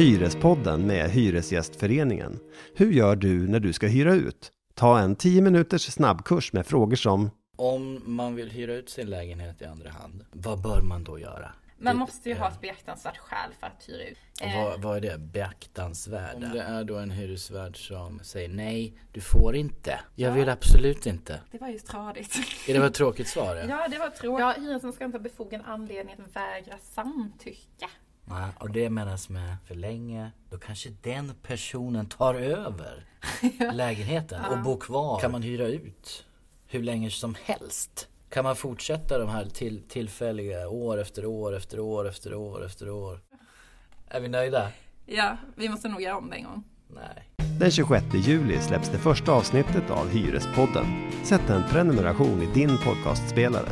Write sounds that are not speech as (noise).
Hyrespodden med Hyresgästföreningen. Hur gör du när du ska hyra ut? Ta en 10 minuters snabbkurs med frågor som Om man vill hyra ut sin lägenhet i andra hand, vad bör man då göra? Man måste ju eh, ha ett beaktansvärt skäl för att hyra ut. Och Eh, vad, vad är det? Beaktansvärda? Om det är då en hyresvärd som säger nej, du får inte. Jag vill absolut inte. Det var ju tradigt. Är det var ett tråkigt svar? Ja. (laughs) Det var tråkigt. Ja, hyresgästen ska inte ha befogad anledning att vägra samtycka. Nej, och det menas med för länge, då kanske den personen tar över (laughs) lägenheten och bor kvar. Kan man hyra ut hur länge som helst? Kan man fortsätta de här till, tillfälliga år efter år efter år efter år efter år? Är vi nöjda? Ja, vi måste nog göra om det en gång. Nej. Den 26 juli släpps det första avsnittet av Hyrespodden. Sätt en prenumeration i din podcastspelare.